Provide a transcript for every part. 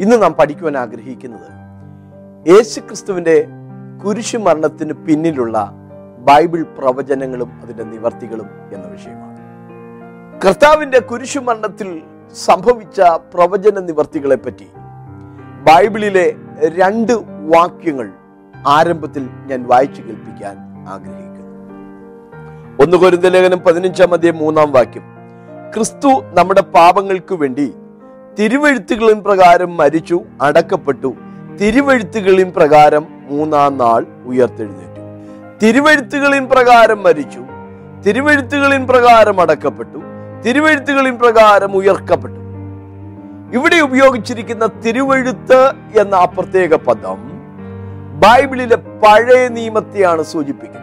ഇന്ന് നാം പഠിക്കുവാൻ ആഗ്രഹിക്കുന്നത് യേശുക്രിസ്തുവിന്റെ കുരിശു മരണത്തിന് പിന്നിലുള്ള ബൈബിൾ പ്രവചനങ്ങളും അതിന്റെ നിവർത്തികളും എന്ന വിഷയമാണ്. കർത്താവിന്റെ കുരിശു മരണത്തിൽ സംഭവിച്ച പ്രവചന നിവർത്തികളെ പറ്റി ബൈബിളിലെ രണ്ട് വാക്യങ്ങൾ ആരംഭത്തിൽ ഞാൻ വായിച്ചു കേൾപ്പിക്കാൻ ആഗ്രഹിക്കുന്നു. ഒന്ന് കൊരുന്ത ലേഖനം പതിനഞ്ചാം അധ്യായം മൂന്നാം വാക്യം ക്രിസ്തു നമ്മുടെ പാപങ്ങൾക്ക് വേണ്ടി തിരുവഴുത്തുകളിൻ പ്രകാരം മരിച്ചു അടക്കപ്പെട്ടു. തിരുവഴുത്തുകളിൻ പ്രകാരം മൂന്നാം നാൾ ഉയർത്തെഴുന്നേറ്റു. തിരുവഴുത്തുകളിൻ പ്രകാരം മരിച്ചു. തിരുവഴുത്തുകളിൻ പ്രകാരം അടക്കപ്പെട്ടു. തിരുവഴുത്തുകളിൻ പ്രകാരം ഉയർക്കപ്പെട്ടു. ഇവിടെ ഉപയോഗിച്ചിരിക്കുന്ന തിരുവഴുത്ത് എന്ന പ്രത്യേക പദം ബൈബിളിലെ പഴയ നിയമത്തെയാണ് സൂചിപ്പിക്കുന്നത്.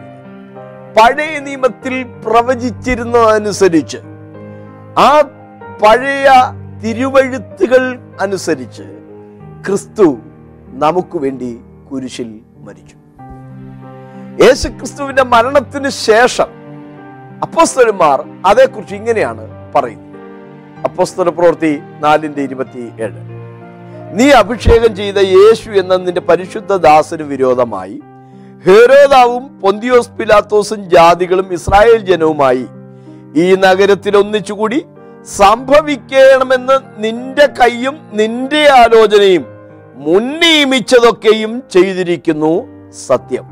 പഴയ നിയമത്തിൽ പ്രവചിച്ചിരുന്നതനുസരിച്ച് ആ പഴയ തിരുവഴുത്തുകൾ അനുസരിച്ച് ക്രിസ്തു നമുക്ക് വേണ്ടി കുരിശിൽ മരിച്ചു. യേശു ക്രിസ്തുവിന്റെ മരണത്തിന് ശേഷം അപ്പോസ്തലന്മാർ അതേക്കുറിച്ച് ഇങ്ങനെയാണ് പറയുന്നത്. അപ്പോസ്തല പ്രവൃത്തി നാലിന്റെ ഇരുപത്തി ഏഴ് നീ അഭിഷേകം ചെയ്ത യേശു എന്ന നിന്റെ പരിശുദ്ധ ദാസന് വിരോധമായി ഹേരോദാവും പൊന്തിയോസ് പിലാത്തോസും ജാതികളും ഇസ്രായേൽ ജനവുമായി ഈ നഗരത്തിൽ ഒന്നിച്ചുകൂടി സംഭവിക്കണമെന്ന് നിന്റെ കൈയും നിന്റെ ആലോചനയും മുൻ നിയമിച്ചതൊക്കെയും ചെയ്തിരിക്കുന്നു സത്യം.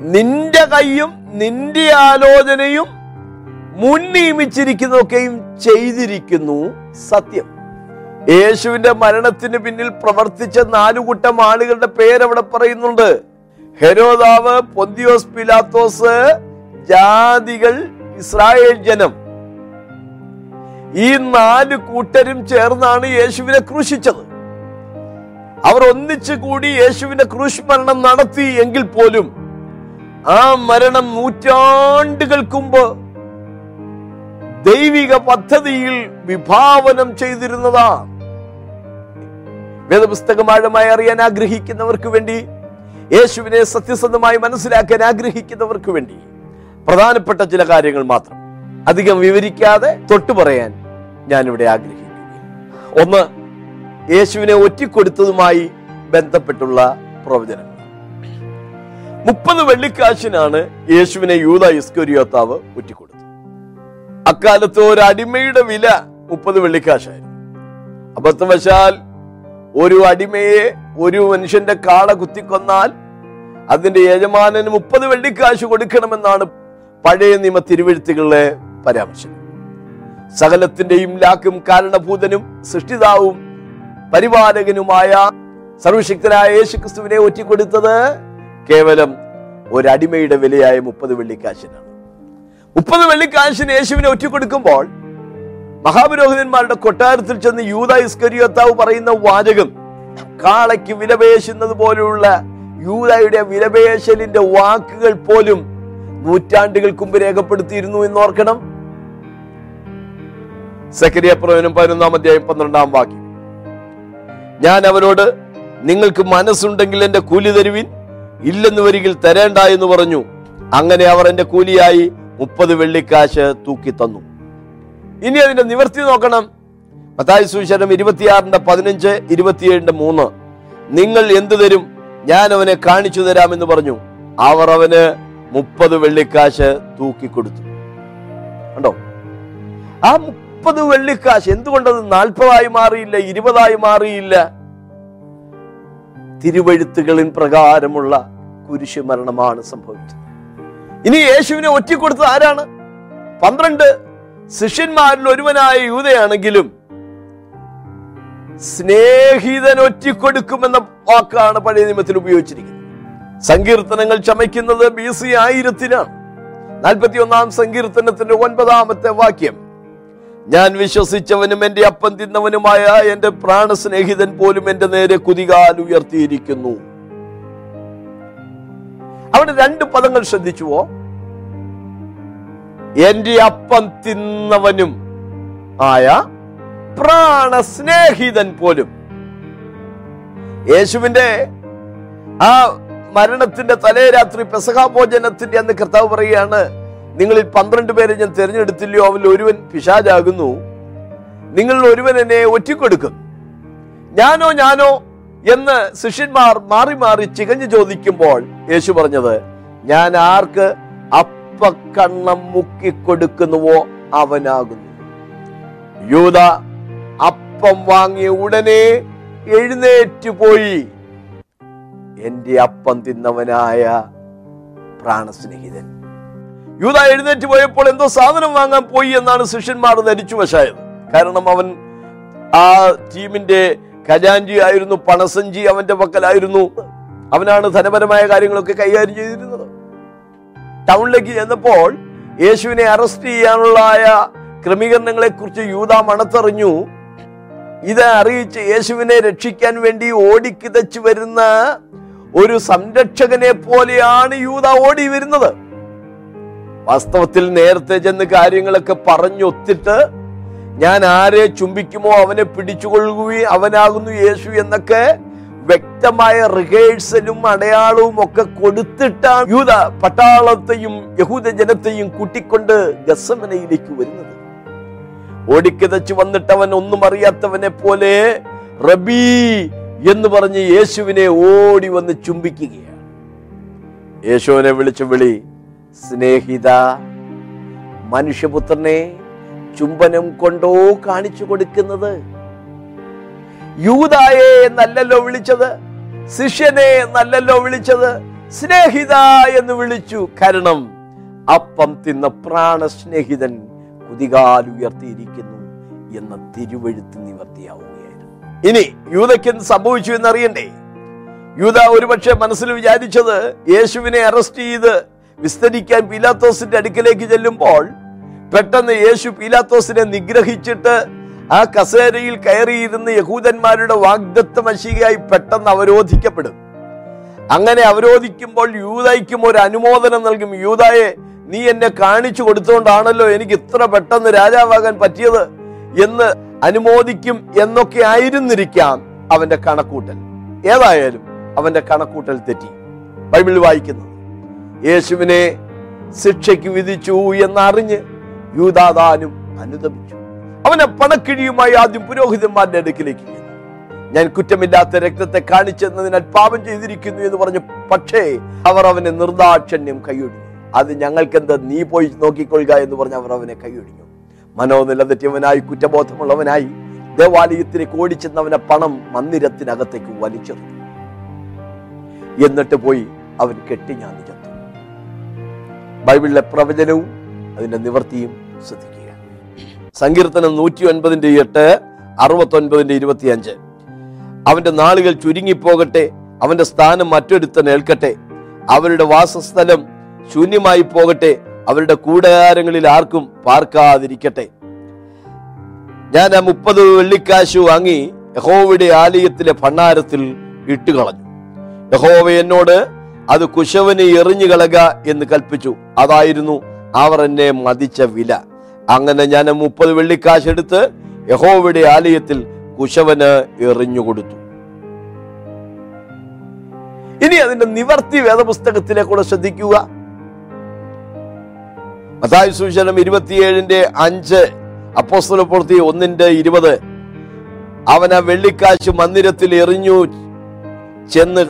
നിന്റെ കൈയും നിന്റെ ആലോചനയും മുൻ നിയമിച്ചിരിക്കുന്നതൊക്കെയും ചെയ്തിരിക്കുന്നു സത്യം. യേശുവിന്റെ മരണത്തിന് പിന്നിൽ പ്രവർത്തിച്ച നാലു കൂട്ടം ആളുകളുടെ പേരവിടെ പറയുന്നുണ്ട്. ഹെരോദാവ് പൊന്തിയോസ് പിലാത്തോസ് ജാതികൾ ഇസ്രായേൽ ജനം. ഈ നാല് കൂട്ടരും ചേർന്നാണ് യേശുവിനെ ക്രൂശിച്ചത്. അവർ ഒന്നിച്ചു കൂടി യേശുവിന്റെ ക്രൂശ് മരണം നടത്തി എങ്കിൽ പോലും ആ മരണം നൂറ്റാണ്ടുകൾക്ക് മുമ്പ് ദൈവിക പദ്ധതിയിൽ വിഭാവനം ചെയ്തിരുന്നതാ. വേദപുസ്തകം ആഴമായി അറിയാൻ ആഗ്രഹിക്കുന്നവർക്ക് വേണ്ടി യേശുവിനെ സത്യസന്ധമായി മനസ്സിലാക്കാൻ ആഗ്രഹിക്കുന്നവർക്ക് വേണ്ടി പ്രധാനപ്പെട്ട ചില കാര്യങ്ങൾ മാത്രം. അധികം വിവരിക്കാതെ തൊട്ടു പറയാൻ ഞാനിവിടെ ആഗ്രഹിക്കുന്നു. ഒന്ന് യേശുവിനെ ഒറ്റിക്കൊടുത്തതുമായി ബന്ധപ്പെട്ടുള്ള പ്രവചനങ്ങൾ. മുപ്പത് വെള്ളിക്കാശിനാണ് യേശുവിനെ യൂത ഇസ്കരിയോത്താവ് ഒറ്റിക്കൊടുത്തത്. അക്കാലത്ത് ഒരു അടിമയുടെ വില മുപ്പത് വെള്ളിക്കാശായിരുന്നു. അബദ്ധവശാൽ ഒരു അടിമയെ ഒരു മനുഷ്യന്റെ കാള കുത്തിക്കൊന്നാൽ അതിന്റെ യജമാനന് മുപ്പത് വെള്ളിക്കാശ് കൊടുക്കണമെന്നാണ് പഴയ നിയമ തിരുവഴുത്തുകളിലെ പരാമർശം സകലത്തിന്റെയും ലാക്കും കാരണഭൂതനും സൃഷ്ടിതാവും പരിപാലകനുമായ സർവശക്തനായ യേശുക്രിസ്തുവിനെ ഒറ്റിക്കൊടുത്തത് കേവലം ഒരടിമയുടെ വിലയായ മുപ്പത് വെള്ളിക്കാശിനാണ്. മുപ്പത് വെള്ളിക്കാശിന് യേശുവിനെ ഒറ്റിക്കൊടുക്കുമ്പോൾ മഹാപുരോഹിതന്മാരുടെ കൊട്ടാരത്തിൽ ചെന്ന് യൂത ഇസ്കരിയോത്താവ് പറയുന്ന വാചകം കാളയ്ക്ക് വിലപേശുന്നത് പോലെയുള്ള യൂതയുടെ വിലപേശലിന്റെ വാക്കുകൾ പോലും നൂറ്റാണ്ടുകൾക്ക് മുമ്പ് രേഖപ്പെടുത്തിയിരുന്നു എന്ന് ഓർക്കണം. സക്രിയ പ്രവചനം പതിനൊന്നാം അധ്യായം പന്ത്രണ്ടാം വാക്യം. ഞാൻ അവരോട് നിങ്ങൾക്ക് മനസ്സുണ്ടെങ്കിൽ എന്റെ കൂലി തരുവിൻ ഇല്ലെന്ന് വരികിൽ തരേണ്ട എന്ന് പറഞ്ഞു. അങ്ങനെ അവർ എന്റെ കൂലിയായി മുപ്പത് വെള്ളിക്കാശ് തൂക്കി തന്നു. ഇനി അതിന്റെ നിവർത്തി നോക്കണം. മത്തായി സുവിശേഷം ഇരുപത്തിയാറിന്റെ പതിനഞ്ച് ഇരുപത്തിയേഴിന്റെ മൂന്ന്. നിങ്ങൾ എന്തു തരും? ഞാൻ അവനെ കാണിച്ചു തരാമെന്ന് പറഞ്ഞു. അവർ അവന് മുപ്പത് വെള്ളിക്കാശ് തൂക്കിക്കൊടുത്തു കണ്ടോ? ആ മുപ്പത് വെള്ളിക്കാശ്. എന്തുകൊണ്ടത് നാൽപ്പതായി മാറിയില്ല ഇരുപതായി മാറിയില്ല? തിരുവഴുത്തുകളിൻ പ്രകാരമുള്ള കുരിശുമരണമാണ് സംഭവിച്ചത്. ഇനി യേശുവിനെ ഒറ്റിക്കൊടുത്തത് ആരാണ്? പന്ത്രണ്ട് ശിഷ്യന്മാരിൽ ഒരുവനായ യൂതയാണെങ്കിലും സ്നേഹിതൻ ഒറ്റിക്കൊടുക്കുമെന്ന വാക്കാണ് പഴയ നിയമത്തിൽ ഉപയോഗിച്ചിരിക്കുന്നത്. സങ്കീർത്തനങ്ങൾ ചമയ്ക്കുന്നത് ബി സി ആയിരത്തിനാണ് നാൽപ്പത്തി ഒന്നാം സങ്കീർത്തനത്തിന്റെ ഒൻപതാമത്തെ വാക്യം. ഞാൻ വിശ്വസിച്ചവനും എന്റെ അപ്പം തിന്നവനുമായ എന്റെ പ്രാണസ്നേഹിതൻ പോലും എന്റെ നേരെ കുതികാൽ ഉയർത്തിയിരിക്കുന്നു. അവിടെ രണ്ട് പദങ്ങൾ ശ്രദ്ധിച്ചുവോ? എന്റെ അപ്പം തിന്നവനും ആയ പ്രാണസ്നേഹിതൻ പോലും. യേശുവിന്റെ ആ മരണത്തിന്റെ തലേ രാത്രി പെസഹാ ഭോജനത്തിന്റെ അന്ന് കർത്താവ് പറയുകയാണ് നിങ്ങളിൽ പന്ത്രണ്ട് പേരെ ഞാൻ തിരഞ്ഞെടുത്തില്ലയോ? അവൽ ഒരുവൻ പിശാചാകുന്നു. നിങ്ങളിൽ ഒരുവൻ എന്നെ ഒറ്റിക്കൊടുക്കും. ഞാനോ ഞാനോ എന്ന് ശിഷ്യന്മാർ മാറി മാറി ചികഞ്ഞു ചോദിക്കുമ്പോൾ യേശു പറഞ്ഞത് ഞാൻ ആർക്ക് അപ്പക്കണ്ണം മുക്കിക്കൊടുക്കുന്നുവോ അവനാകുന്നു. യൂത അപ്പം വാങ്ങിയ ഉടനെ എഴുന്നേറ്റ് പോയി. എന്റെ അപ്പം തിന്നവനായ പ്രാണസ്നേഹിതൻ. യൂത എഴുന്നേറ്റ് പോയപ്പോൾ എന്തോ സാധനം വാങ്ങാൻ പോയി എന്നാണ് ശിഷ്യന്മാർ ധരിച്ചു വശായത്. കാരണം അവൻ ആ ടീമിന്റെ ഖജാൻജി ആയിരുന്നു പണസഞ്ചി അവന്റെ പക്കലായിരുന്നു. അവനാണ് ധനപരമായ കാര്യങ്ങളൊക്കെ കൈകാര്യം ചെയ്തിരുന്നത്. ടൗണിലേക്ക് ചെന്നപ്പോൾ യേശുവിനെ അറസ്റ്റ് ചെയ്യാനുള്ള ക്രമീകരണങ്ങളെ കുറിച്ച് യൂത മണത്തറിഞ്ഞു. ഇത് അറിയിച്ച് യേശുവിനെ രക്ഷിക്കാൻ വേണ്ടി ഓടിക്കിതച്ചു വരുന്ന ഒരു സംരക്ഷകനെ പോലെയാണ് യൂത ഓടി വരുന്നത്. വാസ്തവത്തിൽ നേരത്തെ ചെന്ന് കാര്യങ്ങളൊക്കെ പറഞ്ഞൊത്തിട്ട് ഞാൻ ആരെ ചുംബിക്കുമോ അവനെ പിടിച്ചുകൊള്ളുകയും അവനാകുന്നു യേശു എന്നൊക്കെ വ്യക്തമായ റിഹേഴ്സലും അടയാളവും ഒക്കെ കൊടുത്തിട്ടാണ് യൂത പട്ടാളത്തെയും യഹൂദ ജനത്തെയും കൂട്ടിക്കൊണ്ട് ഗസമനയിലേക്ക് വരുന്നത്. ഓടിക്കതച്ചു വന്നിട്ടവൻ ഒന്നും അറിയാത്തവനെ പോലെ റബീ എന്ന് പറഞ്ഞ് യേശുവിനെ ഓടി വന്ന് ചുംബിക്കുകയാണ്. യേശുവിനെ വിളിച്ചു വിളി സ്നേഹിത മനുഷ്യപുത്രനെ ചുംബനം കൊണ്ടോ കാണിച്ചു കൊടുക്കുന്നത്? യൂതായെ എന്നല്ലല്ലോ വിളിച്ചത് ശിഷ്യനെ എന്നല്ലല്ലോ വിളിച്ചത് സ്നേഹിത എന്ന് വിളിച്ചു. കാരണം അപ്പം തിന്ന പ്രാണസ്നേഹിതൻ കുതികാലുയർത്തിയിരിക്കുന്നു എന്ന തിരുവഴുത്ത് നിവർത്തിയാവുകയായിരുന്നു. ഇനി യൂതയ്ക്ക് എന്ത് സംഭവിച്ചു എന്നറിയണ്ടേ? യൂത ഒരുപക്ഷെ മനസ്സിൽ വിചാരിച്ചത് യേശുവിനെ അറസ്റ്റ് ചെയ്ത് വിസ്തരിക്കാൻ പീലാത്തോസിന്റെ അടുക്കലേക്ക് ചെല്ലുമ്പോൾ പെട്ടെന്ന് യേശു പീലാത്തോസിനെ നിഗ്രഹിച്ചിട്ട് ആ കസേരയിൽ കയറിയിരുന്ന യഹൂദന്മാരുടെ വാഗ്ദത്ത മഷികയായി പെട്ടെന്ന് അവരോധിക്കപ്പെടും. അങ്ങനെ അവരോധിക്കുമ്പോൾ യൂതായ്ക്കും ഒരു അനുമോദനം നൽകും. യൂതായെ നീ എന്നെ കാണിച്ചു കൊടുത്തുകൊണ്ടാണല്ലോ എനിക്ക് ഇത്ര പെട്ടെന്ന് രാജാവാകാൻ പറ്റിയത് എന്ന് അനുമോദിക്കും എന്നൊക്കെ ആയിരുന്നിരിക്കാം അവന്റെ കണക്കൂട്ടൽ. ഏതായാലും അവന്റെ കണക്കൂട്ടൽ തെറ്റി. ബൈബിൾ വായിക്കുന്നത് യേശുവിനെ ശിക്ഷയ്ക്ക് വിധിച്ചു എന്നറിഞ്ഞ് യൂതാദാനും അനുദമിച്ചു അവനെ പണക്കിഴിയുമായി ആദ്യം പുരോഹിതന്മാരുടെ അടുക്കിലേക്ക്. ഞാൻ കുറ്റമില്ലാത്ത രക്തത്തെ കാണിച്ചെന്നതിനാൽ പാപം ചെയ്തിരിക്കുന്നു എന്ന് പറഞ്ഞു. പക്ഷേ അവർ അവനെ നിർദാക്ഷണ്യം കൈയൊടിഞ്ഞു. അത് ഞങ്ങൾക്കെന്ത്? നീ പോയി നോക്കിക്കൊള്ളുക എന്ന് പറഞ്ഞ് അവർ അവനെ കൈയൊടിഞ്ഞു. മനോനില തെറ്റിയവനായി കുറ്റബോധമുള്ളവനായി ദേവാലയത്തിലേക്ക് ഓടിച്ചെന്നവനെ പണം മന്ദിരത്തിനകത്തേക്ക് വലിച്ചെറിഞ്ഞു. എന്നിട്ട് പോയി അവൻ കെട്ടി ചത്തു ബൈബിളിലെ പ്രവചനവും അതിന്റെ നിവർത്തിയും ശ്രദ്ധിക്കുക. സങ്കീർത്തനം നൂറ്റി ഒൻപതിന്റെ എട്ട് അറുപത്തി ഒൻപതിന്റെ ഇരുപത്തിയഞ്ച്. അവന്റെ നാളുകൾ ചുരുങ്ങിപ്പോകട്ടെ അവന്റെ സ്ഥാനം മറ്റൊരുത്തൻ ഏൽക്കട്ടെ. അവരുടെ വാസസ്ഥലം ശൂന്യമായി പോകട്ടെ അവരുടെ കൂടാരങ്ങളിൽ ആർക്കും പാർക്കാതിരിക്കട്ടെ. ഞാൻ ആ മുപ്പത് വെള്ളിക്കാശ് വാങ്ങി യഹോവയുടെ ആലയത്തിലെ ഭണ്ണാരത്തിൽ ഇട്ടുകളഞ്ഞു. യഹോവ എന്നോട് അത് കുശവന് എറിഞ്ഞു കളക എന്ന് കൽപ്പിച്ചു. അതായിരുന്നു അവർ എന്നെ മതിച്ച വില. അങ്ങനെ ഞാൻ മുപ്പത് വെള്ളിക്കാശ് എടുത്ത് യഹോവയുടെ ആലയത്തിൽ കുശവന് എറിഞ്ഞുകൊടുത്തു ഇനി അതിന്റെ നിവർത്തി വേദപുസ്തകത്തിലെ കൂടെ ശ്രദ്ധിക്കുക. മത്തായി സുവിശേഷം ഇരുപത്തിയേഴിന്റെ അഞ്ച് അപ്പോസ്തല പൂർത്തി ഒന്നിന്റെ ഇരുപത്. അവൻ ആ വെള്ളിക്കാശ് മന്ദിരത്തിൽ എറിഞ്ഞു ചെന്ന്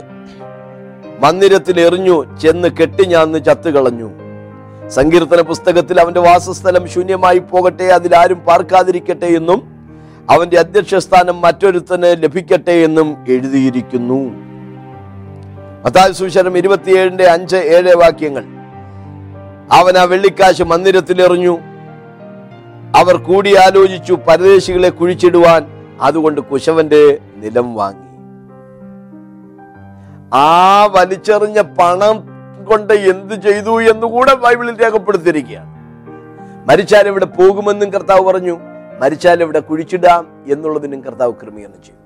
മന്ദിരത്തിൽ എറിഞ്ഞു ചെന്ന് കെട്ടിഞ്ഞാന്ന് ചത്തുകളഞ്ഞു. സങ്കീർത്തന പുസ്തകത്തിൽ അവന്റെ വാസസ്ഥലം ശൂന്യമായി പോകട്ടെ അതിലാരും പാർക്കാതിരിക്കട്ടെ എന്നും അവന്റെ അധ്യക്ഷസ്ഥാനം മറ്റൊരുത്തന് ലഭിക്കട്ടെ എന്നും എഴുതിയിരിക്കുന്നു. അതാശൂശനം ഇരുപത്തിയേഴിന്റെ അഞ്ച് ഏഴ് വാക്യങ്ങൾ. അവൻ ആ വെള്ളിക്കാശ് മന്ദിരത്തിൽ എറിഞ്ഞു. അവർ കൂടിയാലോചിച്ചു പരദേശികളെ കുഴിച്ചിടുവാൻ അതുകൊണ്ട് കുശവന്റെ നിലം വാങ്ങി. ആ വലിച്ചെറിഞ്ഞ പണം കൊണ്ട് എന്ത് ചെയ്തു എന്ന് കൂടെ ബൈബിളിൽ രേഖപ്പെടുത്തിയിരിക്കുകയാണ്. മരിച്ചാൽ ഇവിടെ പോകുമെന്നും കർത്താവ് പറഞ്ഞു. മരിച്ചാൽ ഇവിടെ കുഴിച്ചിടാം എന്നുള്ളതിനും കർത്താവ് ക്രമീകരണം ചെയ്തു.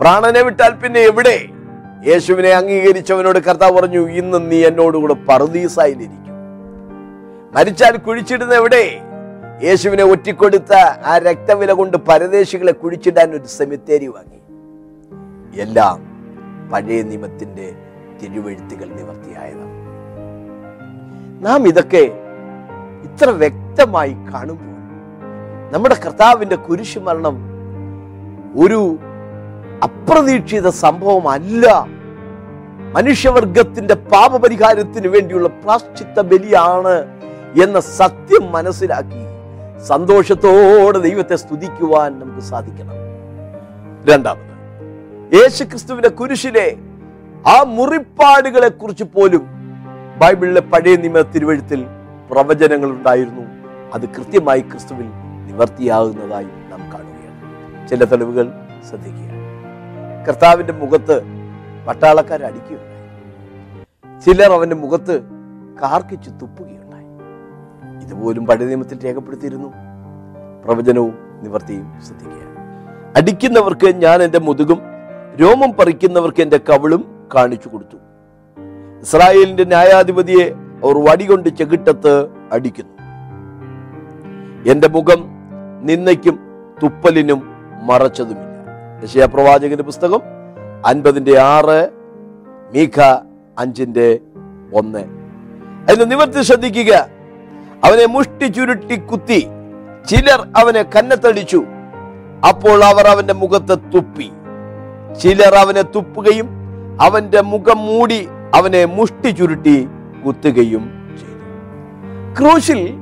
പ്രാണനെ വിട്ടാൽ പിന്നെ എവിടെ? യേശുവിനെ അംഗീകരിച്ചവനോട് കർത്താവ് പറഞ്ഞു ഇന്ന് നീ എന്നോടുകൂടെ പറുദീസായിലിരിക്കും. മരിച്ചാൽ കുഴിച്ചിടുന്ന എവിടെ? യേശുവിനെ ഒറ്റിക്കൊടുത്ത ആ രക്തവില കൊണ്ട് പരദേശികളെ കുഴിച്ചിടാൻ ഒരു സെമിത്തേരി വാങ്ങി. എല്ലാം പഴയ നിയമത്തിന്റെ തിരുവഴുത്തുകൾ നിവർത്തിയായത്. നാം ഇതൊക്കെ ഇത്ര വ്യക്തമായി കാണുമ്പോൾ നമ്മുടെ കർത്താവിന്റെ കുരിശുമരണം ഒരു അപ്രതീക്ഷിത സംഭവമല്ല. മനുഷ്യവർഗത്തിന്റെ പാപപരിഹാരത്തിന് വേണ്ടിയുള്ള പ്രാശ്ചിത്ത ബലിയാണ് എന്ന സത്യം മനസ്സിലാക്കി സന്തോഷത്തോടെ ദൈവത്തെ സ്തുതിക്കുവാൻ നമുക്ക് സാധിക്കണം. രണ്ടാമത് യേശുക്രിസ്തുവിന്റെ കുരിശിലെ ആ മുറിപ്പാടുകളെ കുറിച്ച് പോലും ബൈബിളിലെ പഴയ നിയമ തിരുവഴുത്തിൽ പ്രവചനങ്ങൾ ഉണ്ടായിരുന്നു. അത് കൃത്യമായി ക്രിസ്തുവിൽ നിവർത്തിയാകുന്നതായി നാം കാണുകയാണ്. ചില തെളിവുകൾ ശ്രദ്ധിക്കുക. കർത്താവിന്റെ മുഖത്ത് പട്ടാളക്കാർ അടിക്കുകയുണ്ടായി. ചിലർ അവന്റെ മുഖത്ത് കാർക്കിച്ചു തുപ്പുകയുണ്ടായി ഇതുപോലും പഴയ നിയമത്തിൽ രേഖപ്പെടുത്തിയിരുന്നു. പ്രവചനവും നിവർത്തിയും ശ്രദ്ധിക്കുക. അടിക്കുന്നവർക്ക് ഞാൻ എന്റെ മുതുകും രോമം പറിക്കുന്നവർക്ക് എന്റെ കവിളും കാണിച്ചു കൊടുത്തു. ഇസ്രായേലിന്റെ ന്യായാധിപതിയെ അവർ വടികൊണ്ട് ചെകിട്ടത്ത് അടിക്കുന്നു. എന്റെ മുഖം നിന്നയ്ക്കും തുപ്പലിനും മറച്ചതുമില്ല. യശയാ പ്രവാചകന്റെ പുസ്തകം അൻപതിന്റെ ആറ് മീഖ അഞ്ചിന്റെ ഒന്ന്. അതിന് നിവർത്തി ശ്രദ്ധിക്കുക. അവനെ മുഷ്ടി ചുരുട്ടി കുത്തി. ചിലർ അവനെ കന്നത്തടിച്ചു. അപ്പോൾ അവർ അവന്റെ മുഖത്ത് തുപ്പി. ചിലർ അവനെ തുപ്പുകയും അവന്റെ മുഖം മൂടി അവനെ മുഷ്ടി ചുരുട്ടി കുത്തുകയും ചെയ്തു. ക്രൂശിൽ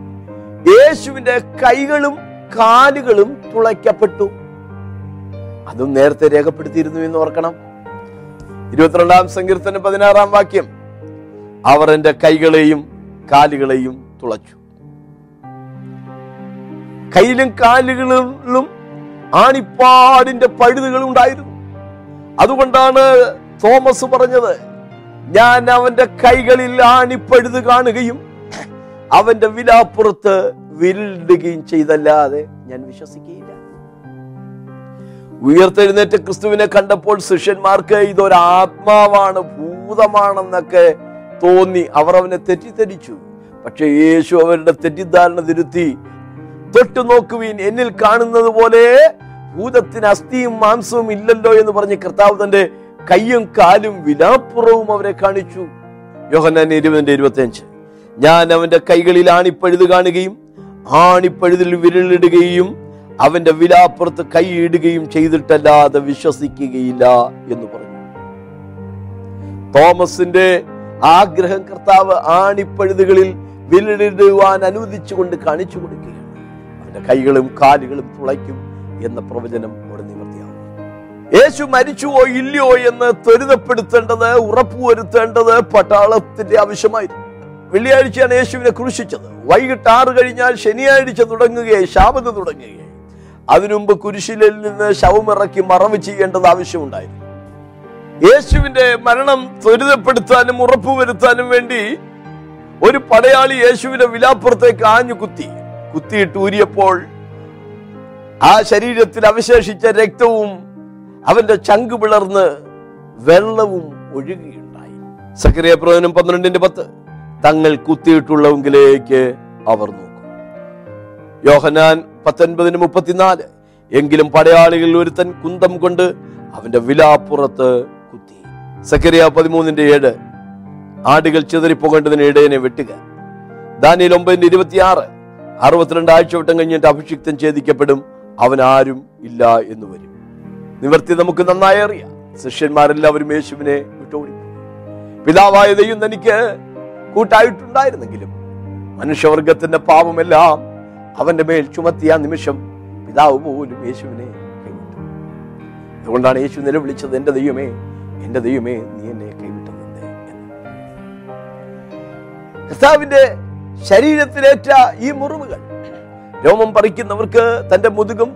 യേശുവിന്റെ കൈകളും കാലുകളും തുളയ്ക്കപ്പെട്ടു. അതും നേരത്തെ രേഖപ്പെടുത്തിയിരുന്നു എന്ന് ഓർക്കണം. ഇരുപത്തിരണ്ടാം സങ്കീർത്തനം പതിനാറാം വാക്യം. അവർ എന്റെ കൈകളെയും കാലുകളെയും തുളച്ചു. കയ്യിലും കാലുകളിലും ആണിപ്പാടിന്റെ പഴുതുകൾ ഉണ്ടായിരുന്നു. അതുകൊണ്ടാണ് തോമസ് പറഞ്ഞത് ഞാൻ അവന്റെ കൈകളിൽ ആണിപ്പഴുത് കാണുകയും അവന്റെ വിലാപ്പുറത്ത് വിരലിടുകയും ചെയ്തല്ലാതെ ഞാൻ വിശ്വസിക്കുകയില്ല. ഉയർത്തെഴുന്നേറ്റ് ക്രിസ്തുവിനെ കണ്ടപ്പോൾ ശിഷ്യന്മാർക്ക് ഇതൊരു ആത്മാവാണ് ഭൂതമാണെന്നൊക്കെ തോന്നി അവർ അവനെ തെറ്റിദ്ധരിച്ചു. പക്ഷെ യേശു അവരുടെ തെറ്റിദ്ധാരണ തിരുത്തി തൊട്ടു നോക്കുവീൻ എന്നിൽ കാണുന്നത് പോലെ ഭൂതത്തിന് അസ്ഥിയും മാംസവും ഇല്ലല്ലോ എന്ന് പറഞ്ഞ് കർത്താവ് തന്റെ കയ്യും കാലും വിലാപ്പുറവും അവരെ കാണിച്ചു. യോഹന്നാൻ ഇരുപതിന്റെ ഇരുപത്തി അഞ്ച് ഞാൻ അവന്റെ കൈകളിൽ ആണിപ്പഴുത് കാണുകയും ആണിപ്പഴുതിൽ വിരലിടുകയും അവന്റെ വിലാപ്പുറത്ത് കൈയിടുകയും ചെയ്തിട്ടല്ലാതെ വിശ്വസിക്കുകയില്ല എന്ന് പറഞ്ഞു. തോമസിന്റെ ആഗ്രഹം കർത്താവ് ആണിപ്പഴുതുകളിൽ വിരലിടുവാൻ അനുവദിച്ചുകൊണ്ട് കാണിച്ചു കൊടുക്കുകയാണ്. അവന്റെ കൈകളും കാലുകളും തുളയ്ക്കും എന്ന പ്രവചനം അവിടെ യേശു മരിച്ചുവോ ഇല്ലയോ എന്ന് ത്വരിതപ്പെടുത്തേണ്ടത് ഉറപ്പുവരുത്തേണ്ടത് പട്ടാളത്തിന്റെ ആവശ്യമായിരുന്നു. വെള്ളിയാഴ്ചയാണ് യേശുവിനെ ക്രൂശിച്ചത്. വൈകിട്ട് ആറ് കഴിഞ്ഞാൽ ശനിയാഴ്ച തുടങ്ങുകയെ ശാപത് തുടങ്ങുകയെ. അതിനുമുമ്പ് കുരിശിലിൽ നിന്ന് ശവമിറക്കി മറവ് ചെയ്യേണ്ടത് ആവശ്യമുണ്ടായിരുന്നു. യേശുവിന്റെ മരണം ത്വരിതപ്പെടുത്താനും ഉറപ്പുവരുത്താനും വേണ്ടി ഒരു പടയാളി യേശുവിന്റെ വിലാപ്പുറത്തേക്ക് ആഞ്ഞു കുത്തി കുത്തിയിട്ട് ഊരിയപ്പോൾ ആ ശരീരത്തിൽ അവശേഷിച്ച രക്തവും അവന്റെ ചങ്ക് പിളർന്ന് വെള്ളവും ഒഴുകിയുണ്ടായി. സക്രിയ പ്രവചനം പന്ത്രണ്ടിന്റെ പത്ത്. തങ്ങൾ കുത്തിയിട്ടുള്ളവങ്കിലേക്ക് അവർ നോക്കും. യോഹനാൻ പത്തൊൻപതിന് മുപ്പത്തിനാല്. എങ്കിലും പടയാളികളിൽ ഒരുത്തൻ കുന്തം കൊണ്ട് അവന്റെ വിലാപ്പുറത്ത് കുത്തി. സക്രിയ പതിമൂന്നിന്റെ ഏഴ്. ആടുകൾ ചിതറിപ്പോകേണ്ടതിന് ഇടയനെ വെട്ടുക. ദാനിയിൽ ഒമ്പതിന്റെ ഇരുപത്തിയാറ്. അറുപത്തിരണ്ട് ആഴ്ചവട്ടം കഴിഞ്ഞിട്ട് അഭിഷിക്തം ഛേദിക്കപ്പെടും. അവൻ ആരും ഇല്ല എന്ന് വരും. നിവർത്തി നമുക്ക് നന്നായി അറിയാം. ശിഷ്യന്മാരെല്ലാവരും യേശുവിനെ വിട്ടോടി പിതാവായ ദൈവം തനിക്ക് കൂട്ടായിട്ടുണ്ടായിരുന്നെങ്കിലും മനുഷ്യവർഗത്തിന്റെ പാപമെല്ലാം അവന്റെ മേൽ ചുമത്തിയ നിമിഷം പിതാവ് പോലും യേശുവിനെ കൈവിട്ടു. അതുകൊണ്ടാണ് യേശു നിലവിളിച്ചത് എന്റെ ദൈവമേ എന്റെ ദൈവമേ നീ എന്നെ കൈവിട്ടത് എന്ന്. കർത്താവിന്റെ ശരീരത്തിലേറ്റ ഈ മുറിവുകൾ രോമം പറിക്കുന്നവർക്ക് തന്റെ മുതുകും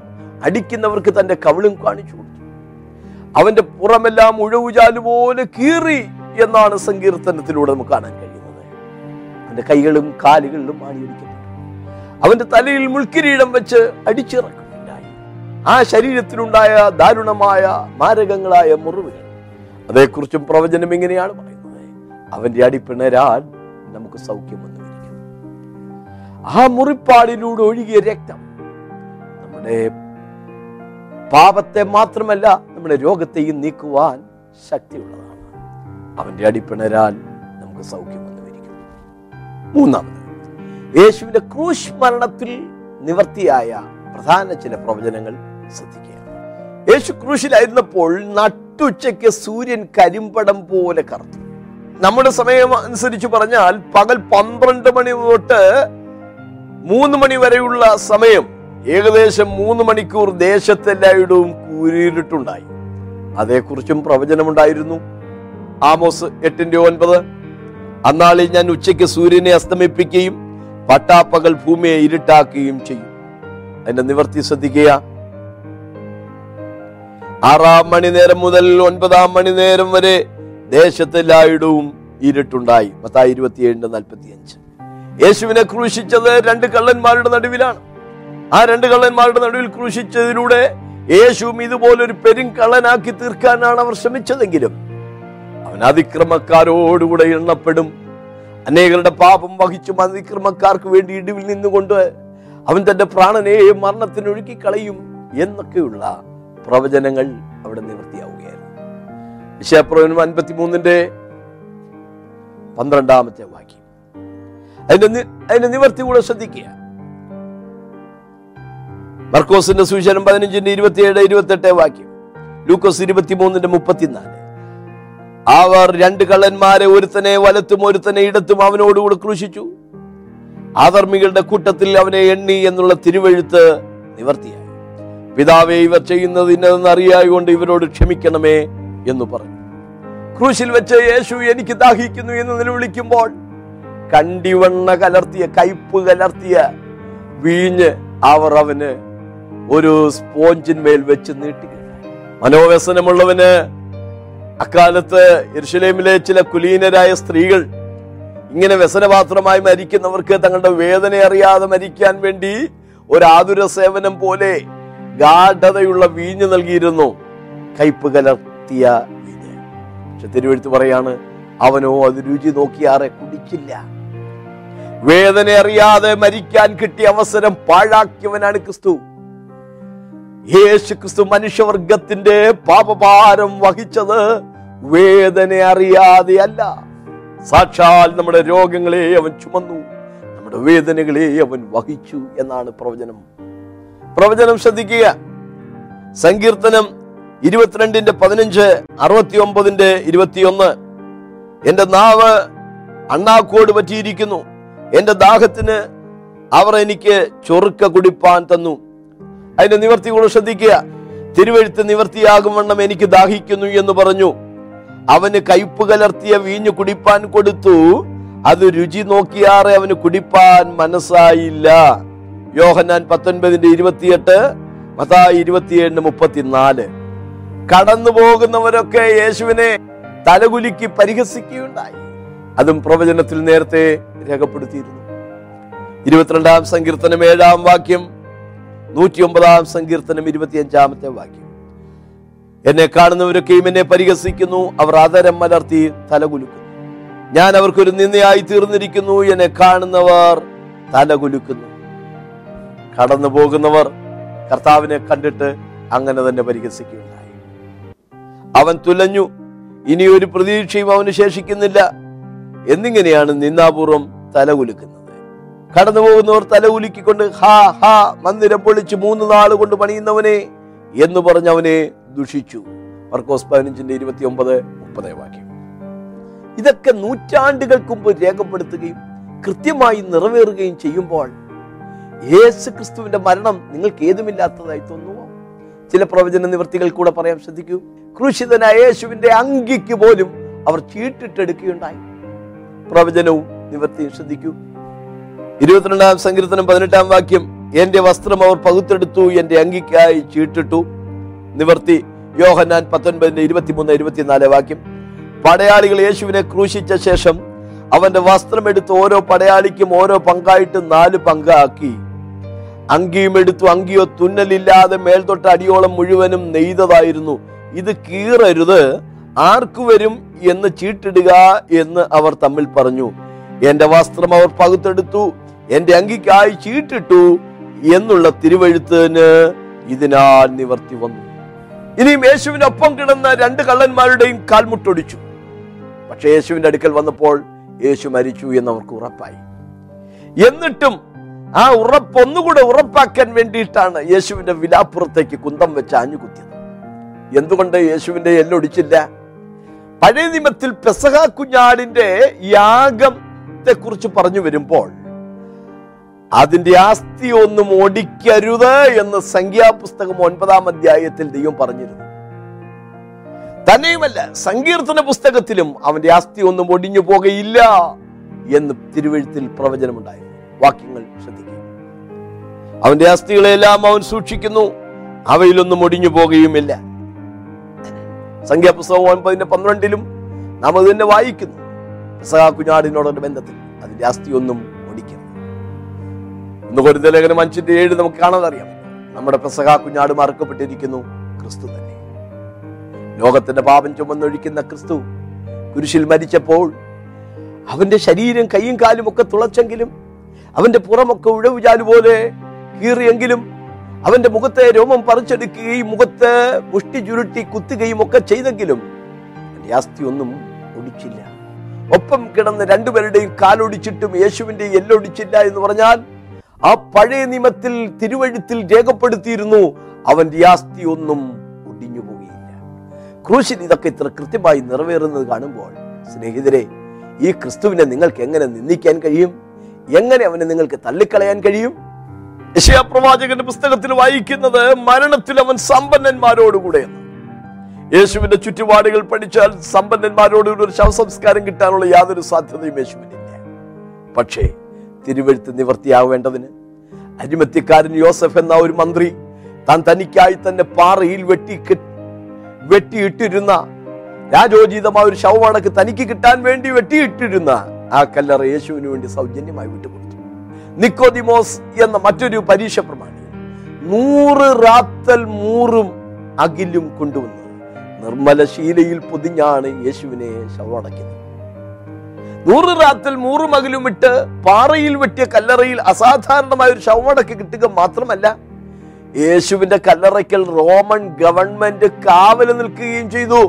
അടിക്കുന്നവർക്ക് തന്റെ കവിളും കാണിച്ചു അവന്റെ പുറമെല്ലാം ഉഴവുചാൽ പോലെ കീറി എന്നാണ് സങ്കീർത്തനത്തിലൂടെ നമുക്ക് കാണാൻ കഴിയുന്നത്. അവന്റെ കൈകളും കാലുകളിലും ആണിയടിക്കപ്പെട്ടു അവന്റെ തലയിൽ മുൾക്കിരീടം വെച്ച് അടിച്ചിറക്കുന്നുണ്ടായി ആ ശരീരത്തിലുണ്ടായ ദാരുണമായ മാരകങ്ങളായ മുറിവുകൾ. അതേക്കുറിച്ചും പ്രവചനം ഇങ്ങനെയാണ് പറയുന്നത്. അവന്റെ അടിപ്പിണരാൻ നമുക്ക് സൗഖ്യം വന്നിരിക്കുന്നു ആ മുറിപ്പാടിലൂടെ ഒഴുകിയ രക്തം നമ്മുടെ പാപത്തെ മാത്രമല്ല നമ്മുടെ രോഗത്തെയും നീക്കുവാൻ ശക്തിയുള്ളതാണ്. അവന്റെ അടിപ്പിണരാൽ നമുക്ക് സൗഖ്യം വന്നു വരിക്കും. മൂന്നാമത് യേശുവിന്റെ ക്രൂശ് മരണത്തിൽ നിവർത്തിയായ പ്രധാന ചില പ്രവചനങ്ങൾ ശ്രദ്ധിക്കുക യേശു ക്രൂശിലായിരുന്നപ്പോൾ നട്ടുച്ചയ്ക്ക് സൂര്യൻ കരിമ്പടം പോലെ കറുത്തു. നമ്മുടെ സമയം അനുസരിച്ച് പറഞ്ഞാൽ പകൽ പന്ത്രണ്ട് മണി തൊട്ട് മൂന്ന് മണി വരെയുള്ള സമയം ഏകദേശം മൂന്ന് മണിക്കൂർ ദേശത്തെല്ലായിടവും കൂരിരുട്ടുണ്ടായി. അതേക്കുറിച്ചും പ്രവചനമുണ്ടായിരുന്നു. ആമോസ് എട്ടിന്റെ ഒൻപത് അന്നാളിൽ ഞാൻ ഉച്ചയ്ക്ക് സൂര്യനെ അസ്തമിപ്പിക്കുകയും പട്ടാപ്പകൽ ഭൂമിയെ ഇരുട്ടാക്കുകയും ചെയ്യും. അതിന്റെ നിവർത്തി ശ്രദ്ധിക്കുക. ആറാം മണി നേരം മുതൽ ഒൻപതാം മണി നേരം വരെ ദേശത്തെല്ലായിടവും ഇരുട്ടുണ്ടായി. മത്തായി ഇരുപത്തിയേഴിന്റെ നാൽപ്പത്തി അഞ്ച് യേശുവിനെ ക്രൂശിച്ചത് രണ്ട് കള്ളന്മാരുടെ നടുവിലാണ്. ആ രണ്ട് കള്ളന്മാരുടെ നടുവിൽ ക്രൂശിച്ചതിലൂടെ യേശുവും ഇതുപോലൊരു പെരുങ്കള്ളനാക്കി തീർക്കാനാണ് അവർ ശ്രമിച്ചതെങ്കിലും അവൻ അതിക്രമക്കാരോടുകൂടെ എണ്ണപ്പെടും. അനേകരുടെ പാപം വഹിച്ചും അതിക്രമക്കാർക്ക് വേണ്ടി ഇടിവിൽ നിന്നുകൊണ്ട് അവൻ തന്റെ പ്രാണനെയും മരണത്തിനൊഴുക്കി കളയും എന്നൊക്കെയുള്ള പ്രവചനങ്ങൾ അവിടെ നിവൃത്തിയാവുകയായിരുന്നു വിശേപ്രവനും അൻപത്തിമൂന്നിന്റെ പന്ത്രണ്ടാമത്തെ വാക്യം. അതിന്റെ അതിന്റെ നിവർത്തി കൂടെ ശ്രദ്ധിക്കുക. മർക്കോസിന്റെ സുവിശേഷം പതിനഞ്ചിന്റെ ഇരുപത്തിയേഴ് ഇരുപത്തെട്ട് വാക്യം. ലൂക്കോസ് ഇരുപത്തിമൂന്നിന്റെ മുപ്പത്തിനാല്. അവർ രണ്ട് കള്ളന്മാരെ ഒരുത്തനെ വലത്തും ഒരുത്തനെ ഇടത്തും അവനോടുകൂടെ ക്രൂശിച്ചു. ആധർമ്മികളുടെ കൂട്ടത്തിൽ അവനെ എണ്ണി എന്നുള്ള തിരുവെഴുത്ത് നിവർത്തിയായി. പിതാവെ ഇവർ ചെയ്യുന്നത് ഇന്നതെന്ന് അറിയായകൊണ്ട് ഇവരോട് ക്ഷമിക്കണമേ എന്ന് പറഞ്ഞു. ക്രൂശിൽ വെച്ച് യേശു എനിക്ക് ദാഹിക്കുന്നു എന്ന് നിലവിളിക്കുമ്പോൾ കണ്ടിവണ്ണ കലർത്തിയ കയ്പ് കലർത്തിയ വീഞ്ഞ് അവർ അവന് ഒരു സ്പോഞ്ചിന്മേൽ വെച്ച് നീട്ടുകയുണ്ടായി മനോവ്യസനമുള്ളവന് അക്കാലത്ത് ഇർഷലേമിലെ ചില കുലീനരായ സ്ത്രീകൾ ഇങ്ങനെ വ്യസനപാത്രമായി മരിക്കുന്നവർക്ക് തങ്ങളുടെ വേദന അറിയാതെ മരിക്കാൻ വേണ്ടി ഒരു ആതുര സേവനം പോലെ ഗാഢതയുള്ള വീഞ്ഞ് നൽകിയിരുന്നു. കയ്പ് കലർത്തിയ വീഞ്ഞ്. പക്ഷെ തിരുവെഴുത്ത് പറയാണ് അവനോ അത് രുചി നോക്കിയാറെ കുടിക്കില്ല വേദന അറിയാതെ മരിക്കാൻ കിട്ടിയ അവസരം പാഴാക്കിയവനാണ് ക്രിസ്തു. യേശു ക്രിസ്തു മനുഷ്യവർഗത്തിന്റെ പാപഭാരം വഹിച്ചത് വേദന അറിയാതെ അല്ല. സാക്ഷാൽ നമ്മുടെ രോഗങ്ങളെ അവൻ ചുമന്നു നമ്മുടെ വേദനകളെ അവൻ വഹിച്ചു എന്നാണ് പ്രവചനം. പ്രവചനം ശ്രദ്ധിക്കുക. സങ്കീർത്തനം ഇരുപത്തിരണ്ടിന്റെ പതിനഞ്ച് അറുപത്തി ഒമ്പതിന്റെ ഇരുപത്തിയൊന്ന്. എന്റെ നാവ് അണ്ണാക്കോട് പറ്റിയിരിക്കുന്നു. എന്റെ ദാഹത്തിന് അവർ എനിക്ക് ചൊറുക്ക കുടിപ്പാൻ തന്നു. അതിന്റെ നിവർത്തി കൂടെ ശ്രദ്ധിക്കുക. തിരുവഴുത്ത് നിവർത്തിയാകും വണ്ണം എനിക്ക് ദാഹിക്കുന്നു എന്ന് പറഞ്ഞു. അവന് കയ്പ് കലർത്തിയ വീഞ്ഞു കുടിപ്പാൻ കൊടുത്തു. അത് രുചി നോക്കിയാറെ അവന് കുടിപ്പാൻ മനസ്സായില്ല. യോഹന്നാൻ പത്തൊൻപതിന്റെ ഇരുപത്തിയെട്ട് മതാ ഇരുപത്തിയേഴിന് മുപ്പത്തിനാല്. കടന്നു പോകുന്നവരൊക്കെ യേശുവിനെ തലകുലുക്കി പരിഹസിക്കുകയുണ്ടായി. അതും പ്രവചനത്തിൽ നേരത്തെ രേഖപ്പെടുത്തിയിരുന്നു. ഇരുപത്തിരണ്ടാം സങ്കീർത്തനം ഏഴാം വാക്യം. നൂറ്റി ഒമ്പതാം സങ്കീർത്തനം ഇരുപത്തിയഞ്ചാമത്തെ വാക്യം. എന്നെ കാണുന്നവരൊക്കെയും എന്നെ പരിഹസിക്കുന്നു അവർ അതരം മലർത്തി തലകുലുക്കുന്നു. ഞാൻ അവർക്കൊരു നിന്നയായി തീർന്നിരിക്കുന്നു എന്നെ കാണുന്നവർ തലകുലുക്കുന്നു. കടന്നു പോകുന്നവർ കർത്താവിനെ കണ്ടിട്ട് അങ്ങനെ തന്നെ പരിഹസിക്കുകയുണ്ടായി. അവൻ തുലഞ്ഞു ഇനിയൊരു പ്രതീക്ഷയും അവന് ശേഷിക്കുന്നില്ല. എന്നിങ്ങനെയാണ് നിന്നാപൂർവം തലകുലുക്കുന്നത്. കടന്നു പോകുന്നവർ തല ഉലുക്കിക്കൊണ്ട് ഹാ ഹാ മന്ദിരം പൊളിച്ച് മൂന്ന് നാൾ കൊണ്ട് പണിയുന്നവനെ എന്ന് പറഞ്ഞ് അവനെ ദുഷിച്ചു. മർക്കോസ് പതിനഞ്ചിന്റെ ഇരുപത്തി ഒമ്പത് മുപ്പത് വാക്യം. ഇതൊക്കെ നൂറ്റാണ്ടുകൾക്ക് മുമ്പ് രേഖപ്പെടുത്തുകയും കൃത്യമായി നിറവേറുകയും ചെയ്യുമ്പോൾ യേശു ക്രിസ്തുവിന്റെ മരണം നിങ്ങൾക്ക് ഏതുമില്ലാത്തതായി തോന്നുമോ? ചില പ്രവചന നിവൃത്തികൾ കൂടെ പറയാൻ ശ്രദ്ധിക്കൂ. ക്രൂശിതനായ യേശുവിന്റെ അങ്കിക്ക് പോലും അവർ ചീട്ടിട്ടെടുക്കുകയുണ്ടായി. പ്രവചനവും നിവൃത്തിയും ശ്രദ്ധിക്കൂ. ഇരുപത്തിരണ്ടാം സങ്കീർത്തനം പതിനെട്ടാം വാക്യം എന്റെ വസ്ത്രം അവർ പകുത്തെടുത്തു എന്റെ അങ്കിക്കായി ചീട്ടിട്ടു. നിവർത്തി യോഹന്നാൻ പത്തൊൻപതിന്റെ ഇരുപത്തിമൂന്ന് ഇരുപത്തിനാല് വാക്യം. പടയാളികൾ യേശുവിനെ ക്രൂശിച്ച ശേഷം അവന്റെ വസ്ത്രം എടുത്ത് ഓരോ പടയാളിക്കും ഓരോ പങ്കായിട്ട് നാല് പങ്കാക്കി. അങ്കിയും എടുത്തു അങ്കിയോ തുന്നലില്ലാതെ മേൽതൊട്ട അടിയോളം മുഴുവനും നെയ്തതായിരുന്നു. ഇത് കീറരുത്. ആർക്കു വരും എന്ന് ചീട്ടിടുക എന്ന് അവർ തമ്മിൽ പറഞ്ഞു. എന്റെ വസ്ത്രം അവർ പകുത്തെടുത്തു എന്റെ അങ്കിക്കായി ചീട്ടിട്ടു എന്നുള്ള തിരുവഴുത്തിന് ഇതിനാൽ നിവർത്തി വന്നു. ഇനിയും യേശുവിനൊപ്പം കിടന്ന രണ്ട് കള്ളന്മാരുടെയും കാൽമുട്ടൊടിച്ചു. പക്ഷെ യേശുവിന്റെ അടുക്കൽ വന്നപ്പോൾ യേശു മരിച്ചു എന്നവർക്ക് ഉറപ്പായി. എന്നിട്ടും ആ ഉറപ്പ് ഒന്നുകൂടെ ഉറപ്പാക്കാൻ വേണ്ടിയിട്ടാണ് യേശുവിന്റെ വിലാപ്പുറത്തേക്ക് കുന്തം വെച്ച് ആഞ്ഞുകുത്തിയത്. എന്തുകൊണ്ട് യേശുവിന്റെ എല്ലൊടിച്ചില്ല? പഴയ നിയമത്തിൽ പെസഹ കുഞ്ഞാടിന്റെ യാഗത്തെ കുറിച്ച് പറഞ്ഞു വരുമ്പോൾ അതിന്റെ ആസ്തി ഒന്നും ഒടിക്കരുത് എന്ന് സംഖ്യാപുസ്തകം ഒൻപതാം അധ്യായത്തിൽ ദൈവം പറഞ്ഞിരുന്നു. തന്നെയുമല്ല സങ്കീർത്തന പുസ്തകത്തിലും അവന്റെ ആസ്തി ഒന്നും ഒടിഞ്ഞു പോകയില്ല എന്ന് തിരുവഴുത്തിൽ പ്രവചനമുണ്ടായിരുന്നു. വാക്യങ്ങൾ ശ്രദ്ധിക്കുക. അവന്റെ ആസ്തികളെല്ലാം അവൻ സൂക്ഷിക്കുന്നു അവയിലൊന്നും ഒടിഞ്ഞു പോകുകയുമില്ല സംഖ്യാപുസ്തകം ഒൻപതിന്റെ പന്ത്രണ്ടിലും നാം അത് തന്നെ വായിക്കുന്നു. പെസഹ കുഞ്ഞാടിനോടൊരു ബന്ധത്തിൽ അതിന്റെ അസ്ഥി ഒന്നും ഒടിക്കരുത് ലേഖനം അഞ്ചിന്റെ ഏഴ് നമുക്ക് കാണാൻ അറിയാം നമ്മുടെ പെസഹ കുഞ്ഞാട് മറക്കപ്പെട്ടിരിക്കുന്നു ക്രിസ്തു തന്നെ. ലോകത്തിന്റെ പാപം ചുമന്നൊഴിക്കുന്ന ക്രിസ്തു കുരിശിൽ മരിച്ചപ്പോൾ അവന്റെ ശരീരം കൈയും കാലും ഒക്കെ തുളച്ചെങ്കിലും അവന്റെ പുറമൊക്കെ ഉഴവുചാൽ പോലെ കീറിയെങ്കിലും അവന്റെ മുഖത്തെ രോമം പറിച്ചെടുക്കുകയും മുഖത്ത് മുഷ്ടി ചുരുട്ടി കുത്തുകയും ഒക്കെ ചെയ്തെങ്കിലും അസ്ഥി ഒന്നും ഒടിച്ചില്ല. ഒപ്പം കിടന്ന് രണ്ടുപേരുടെയും കാലൊടിച്ചിട്ടും യേശുവിന്റെ എല്ലൊടിച്ചില്ല എന്ന് പറഞ്ഞാൽ ആ പഴയ നിയമത്തിൽ തിരുവഴുത്തിൽ രേഖപ്പെടുത്തിയിരുന്നു അവന്റെ ആസ്തി ഒന്നും ഒടിഞ്ഞു പോവുകയില്ല ക്രൂശിൽ ഇതൊക്കെ ഇത്ര കൃത്യമായി നിറവേറുന്നത് കാണുമ്പോൾ സ്നേഹിതരെ ഈ ക്രിസ്തുവിനെ നിങ്ങൾക്ക് എങ്ങനെ നിന്ദിക്കാൻ കഴിയും? എങ്ങനെ അവനെ നിങ്ങൾക്ക് തള്ളിക്കളയാൻ കഴിയും? യശയാപ്രവാചകന്റെ പുസ്തകത്തിൽ വായിക്കുന്നത് മരണത്തിൽ അവൻ സമ്പന്നന്മാരോടുകൂടെയെന്ന് യേശുവിന്റെ ചുറ്റുപാടുകൾ പഠിച്ചാൽ സമ്പന്നന്മാരോടുകൂടി ഒരു ശവസംസ്കാരം കിട്ടാനുള്ള യാതൊരു സാധ്യതയും യേശുവിനില്ല. പക്ഷേ തിരുവഴുത്ത് നിവർത്തിയാവേണ്ടതിന്. അരിമത്യക്കാരൻ യോസഫ് എന്ന ഒരു മന്ത്രി താൻ തനിക്കായി തന്നെ പാറയിൽ വെട്ടി വെട്ടിയിട്ടിരുന്ന രാജോചിതമായ ഒരു ശവമടക്ക് തനിക്ക് കിട്ടാൻ വേണ്ടി വെട്ടിയിട്ടിരുന്ന ആ കല്ലറ യേശുവിന് വേണ്ടി സൗജന്യമായി വിട്ടുകൊടുത്തു. നിക്കോദിമോസ് എന്ന മറ്റൊരു പരീക്ഷ പ്രമാണി നൂറ് റാത്തൽ മൂറും അകിലും കൊണ്ടുവന്നു. നിർമ്മല ശീലയിൽ പൊതിഞ്ഞാണ് യേശുവിനെ ശവമടക്കിയത് നൂറ് റാത്തിൽ നൂറ് മകിലും ഇട്ട് പാറയിൽ വെട്ടിയ കല്ലറയിൽ അസാധാരണമായ ഒരു ശവമടക്ക് കിട്ടുക മാത്രമല്ല യേശുവിന്റെ കല്ലറയ്ക്കൽ റോമൻ ഗവൺമെന്റ് കാവൽ നിൽക്കുകയും ചെയ്തു.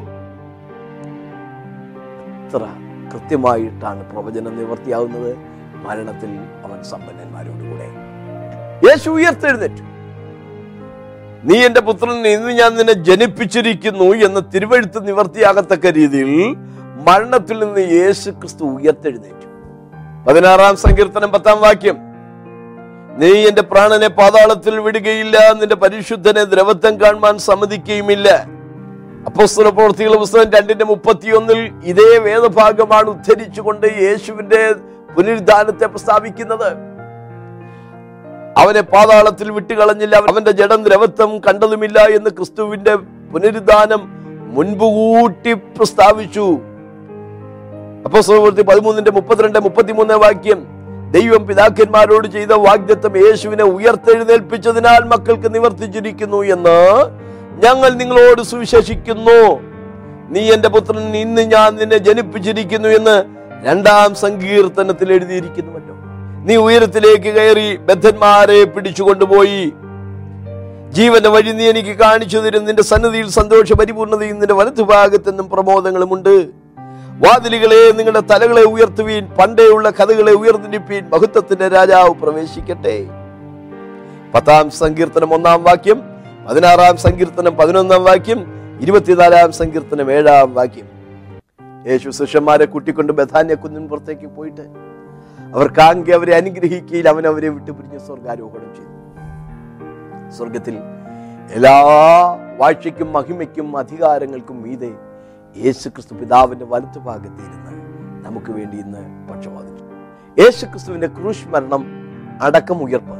കൃത്യമായിട്ടാണ് പ്രവചനം നിവർത്തിയാവുന്നത്? മരണത്തിൽ അവൻ സമ്പന്നന്മാരോടുകൂടെ. യേശു ഉയർത്തെഴുന്നേറ്റു. നീ എന്റെ പുത്രൻ ഇന്ന് ഞാൻ നിന്നെ ജനിപ്പിച്ചിരിക്കുന്നു എന്ന് തിരുവഴുത്ത് നിവർത്തിയാകത്തക്ക രീതിയിൽ മരണത്തിൽ നിന്ന് യേശു ക്രിസ്തു ഉയർത്തെഴുന്നേറ്റു. പതിനാറാം സങ്കീർത്തനം പത്താം വാക്യം. നീ എന്റെ പ്രാണനെ പാതാളത്തിൽ വിടുകയില്ല നിന്റെ പരിശുദ്ധനെ ദ്രവത്വം കാണുവാൻ സമ്മതിക്കുകയുമില്ല. അപ്പോസ്തല പ്രവൃത്തികളുടെ പുസ്തകം രണ്ടിന്റെ മുപ്പത്തിയൊന്നിൽ ഇതേ വേദഭാഗമാണ് ഉദ്ധരിച്ചുകൊണ്ട് യേശുവിന്റെ പുനരുദ്ധാനത്തെ പ്രസ്താവിക്കുന്നത്. അവനെ പാതാളത്തിൽ വിട്ടുകളഞ്ഞില്ല അവന്റെ ജഡം ദ്രവത്വം കണ്ടതുമില്ല എന്ന് ക്രിസ്തുവിന്റെ പുനരുദ്ധാനം മുൻപുകൂട്ടി പ്രസ്താവിച്ചു. അപ്പൊ പ്രവൃത്തി പതിമൂന്നിന്റെ മുപ്പത്തിരണ്ട് മുപ്പത്തിമൂന്ന് വാക്യം. ദൈവം പിതാക്കന്മാരോട് ചെയ്ത വാഗ്ദത്വം യേശുവിനെ ഉയർത്തെഴുന്നേൽപ്പിച്ചതിനാൽ മക്കൾക്ക് നിവർത്തിച്ചിരിക്കുന്നു എന്ന് ഞങ്ങൾ നിങ്ങളോട് സുവിശേഷിക്കുന്നു. നീ എന്റെ പുത്രൻ ഇന്ന് ഞാൻ നിന്നെ ജനിപ്പിച്ചിരിക്കുന്നു എന്ന് രണ്ടാം സങ്കീർത്തനത്തിൽ എഴുതിയിരിക്കുന്നുവല്ലോ. നീ ഉയരത്തിലേക്ക് കയറി ബദ്ധന്മാരെ പിടിച്ചുകൊണ്ടുപോയി. ജീവന്റെ വഴി നീ എനിക്ക് കാണിച്ചു തരും നിന്റെ സന്നദ്ധിയിൽ സന്തോഷ പരിപൂർണതയും നിന്റെ വലതുഭാഗത്തെന്നും പ്രമോദങ്ങളുമുണ്ട്. വാതിലുകളെ നിങ്ങളുടെ തലകളെ ഉയർത്തുവീൻ പണ്ടേയുള്ള കഥകളെ ഉയർന്നിരിപ്പീൻ മഹത്വത്തിന്റെ രാജാവ് പ്രവേശിക്കട്ടെ. പത്താം സങ്കീർത്തനം ഒന്നാം വാക്യം പതിനാറാം സങ്കീർത്തനം പതിനൊന്നാം വാക്യം ഇരുപത്തിനാലാം സങ്കീർത്തനം ഏഴാം വാക്യം. യേശു ശിഷ്യന്മാരെ കൂട്ടിക്കൊണ്ട് ബഥാന്യ കുന്നിൻ പുറത്തേക്ക് പോയിട്ട് അവർ കാങ്കി അവരെ അനുഗ്രഹിക്കുകയിൽ അവൻ അവരെ വിട്ടുപിരിഞ്ഞ് സ്വർഗാരോഹണം ചെയ്തു. സ്വർഗത്തിൽ എല്ലാ വാഴ്ചയ്ക്കും മഹിമയ്ക്കും അധികാരങ്ങൾക്കും മീതെ യേശു ക്രിസ്തു പിതാവിന്റെ വലത്തുഭാഗത്തിരുന്ന് നമുക്ക് വേണ്ടി ഇന്ന് പക്ഷപാതിച്ചു യേശു ക്രിസ്തുവിന്റെ ക്രൂശ് അടക്കം ഉയർപ്പ്.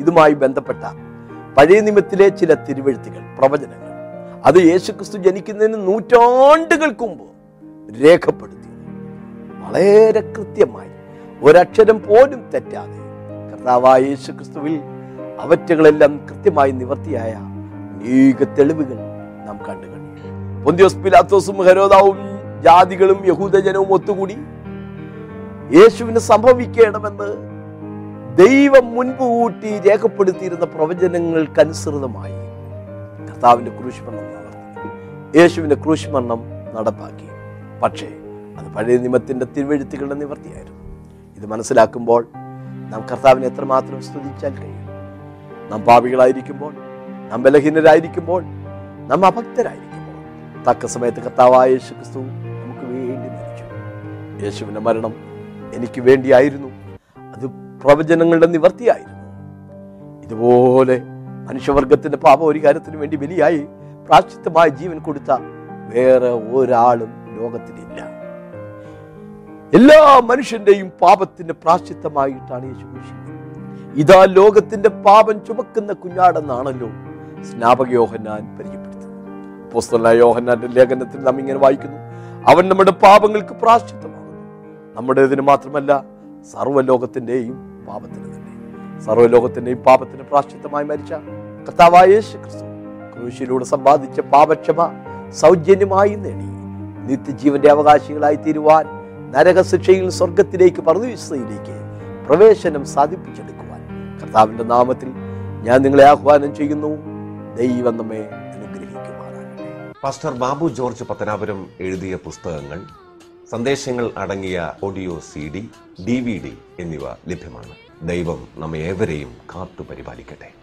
ഇതുമായി ബന്ധപ്പെട്ട പഴയ നിയമത്തിലെ ചില തിരുവഴുത്തുകൾ പ്രവചനങ്ങൾ. അത് യേശു ക്രിസ്തു ജനിക്കുന്നതിന് നൂറ്റാണ്ടുകൾക്ക് മുമ്പ് രേഖപ്പെടുത്തി. വളരെ കൃത്യമായി ഒരക്ഷരം പോലും തെറ്റാതെ കർത്താവായ യേശു ക്രിസ്തുവിൽ അവറ്റകളെല്ലാം കൃത്യമായി നിവർത്തിയായ അനേക തെളിവുകൾ നാം കണ്ടു പൊന്തിയോസ് പിലാത്തോസും ഹരോദാവും ജാതികളും യഹൂദജനവും ഒത്തുകൂടി യേശുവിന് സംഭവിക്കണമെന്ന് ദൈവം മുൻപ് കൂട്ടി രേഖപ്പെടുത്തിയിരുന്ന പ്രവചനങ്ങൾക്കനുസൃതമായി കർത്താവിന്റെ ക്രൂശ്മരണം നടത്തി. ക്രൂശ്മരണം നടപ്പാക്കി. പക്ഷേ അത് പഴയ നിയമത്തിന്റെ തിരുവഴുത്തുകളുടെ നിവർത്തിയായിരുന്നു. ഇത് മനസ്സിലാക്കുമ്പോൾ നാം കർത്താവിനെ എത്രമാത്രം സ്തുതിച്ചാൽ കഴിയും. നാം പാപികളായിരിക്കുമ്പോൾ നാം ബലഹീനരായിരിക്കുമ്പോൾ നാം അഭക്തരായിരിക്കുമ്പോൾ തക്ക സമയത്ത് കർത്താവായ യേശു ക്രിസ്തു നമുക്ക് വേണ്ടി മരിച്ചു. യേശുവിന്റെ മരണം എനിക്ക് വേണ്ടിയായിരുന്നു. അത് പ്രവചനങ്ങളുടെ നിവർത്തിയായിരുന്നു. ഇതുപോലെ മനുഷ്യവർഗത്തിന്റെ പാപ ഒരു കാര്യത്തിന് വേണ്ടി ബലിയായി പ്രാശ്ചിത്തമായ ജീവൻ കൊടുത്ത വേറെ ഒരാളും ലോകത്തിലില്ല. എല്ലാ മനുഷ്യന്റെയും പാപത്തിന്റെ പ്രാശ്ചിത്തമായിട്ടാണ് യേശു ഇതാ ലോകത്തിന്റെ പാപം ചുമക്കുന്ന കുഞ്ഞാടെന്നാണല്ലോ സ്നാപക യോഹന്നാൻ പുസ്തക യോഹന്നാന്റെ ലേഖനത്തിൽ നാം ഇങ്ങനെ വായിക്കുന്നു. അവൻ നമ്മുടെ പാപങ്ങൾക്ക് പ്രാശ്ചിത്തമാകുന്നു നമ്മുടേതിന് മാത്രമല്ല സർവലോകത്തിന്റെയും പാപത്തിന് തന്നെ. സർവലോകത്തിന്റെയും പാപത്തിന് പ്രാശ്ചിത്തമായി മരിച്ച കർത്താവായ ക്രിസ്തു ക്രൂശിലൂടെ സമ്പാദിച്ച പാപക്ഷമ സൗജന്യമായി നേടി. നിത്യജീവന്റെ അവകാശികളായി തീരുവാൻ നരകശിക്ഷയിൽ സ്വർഗത്തിലേക്ക് പരദീസയിലേക്ക് പ്രവേശനം സാധിപ്പിച്ചെടുക്കുവാൻ കർത്താവിന്റെ നാമത്തിൽ ഞാൻ നിങ്ങളെ ആഹ്വാനം ചെയ്യുന്നു. ദൈവം നമ്മെ പാസ്റ്റർ ബാബു ജോർജ് പത്തനാപുരം എഴുതിയ പുസ്തകങ്ങൾ സന്ദേശങ്ങൾ അടങ്ങിയ audio C D D V D എന്നിവ ലഭ്യമാണ്. ദൈവം നമ്മെ ഏവരെയും കാത്തു പരിപാലിക്കട്ടെ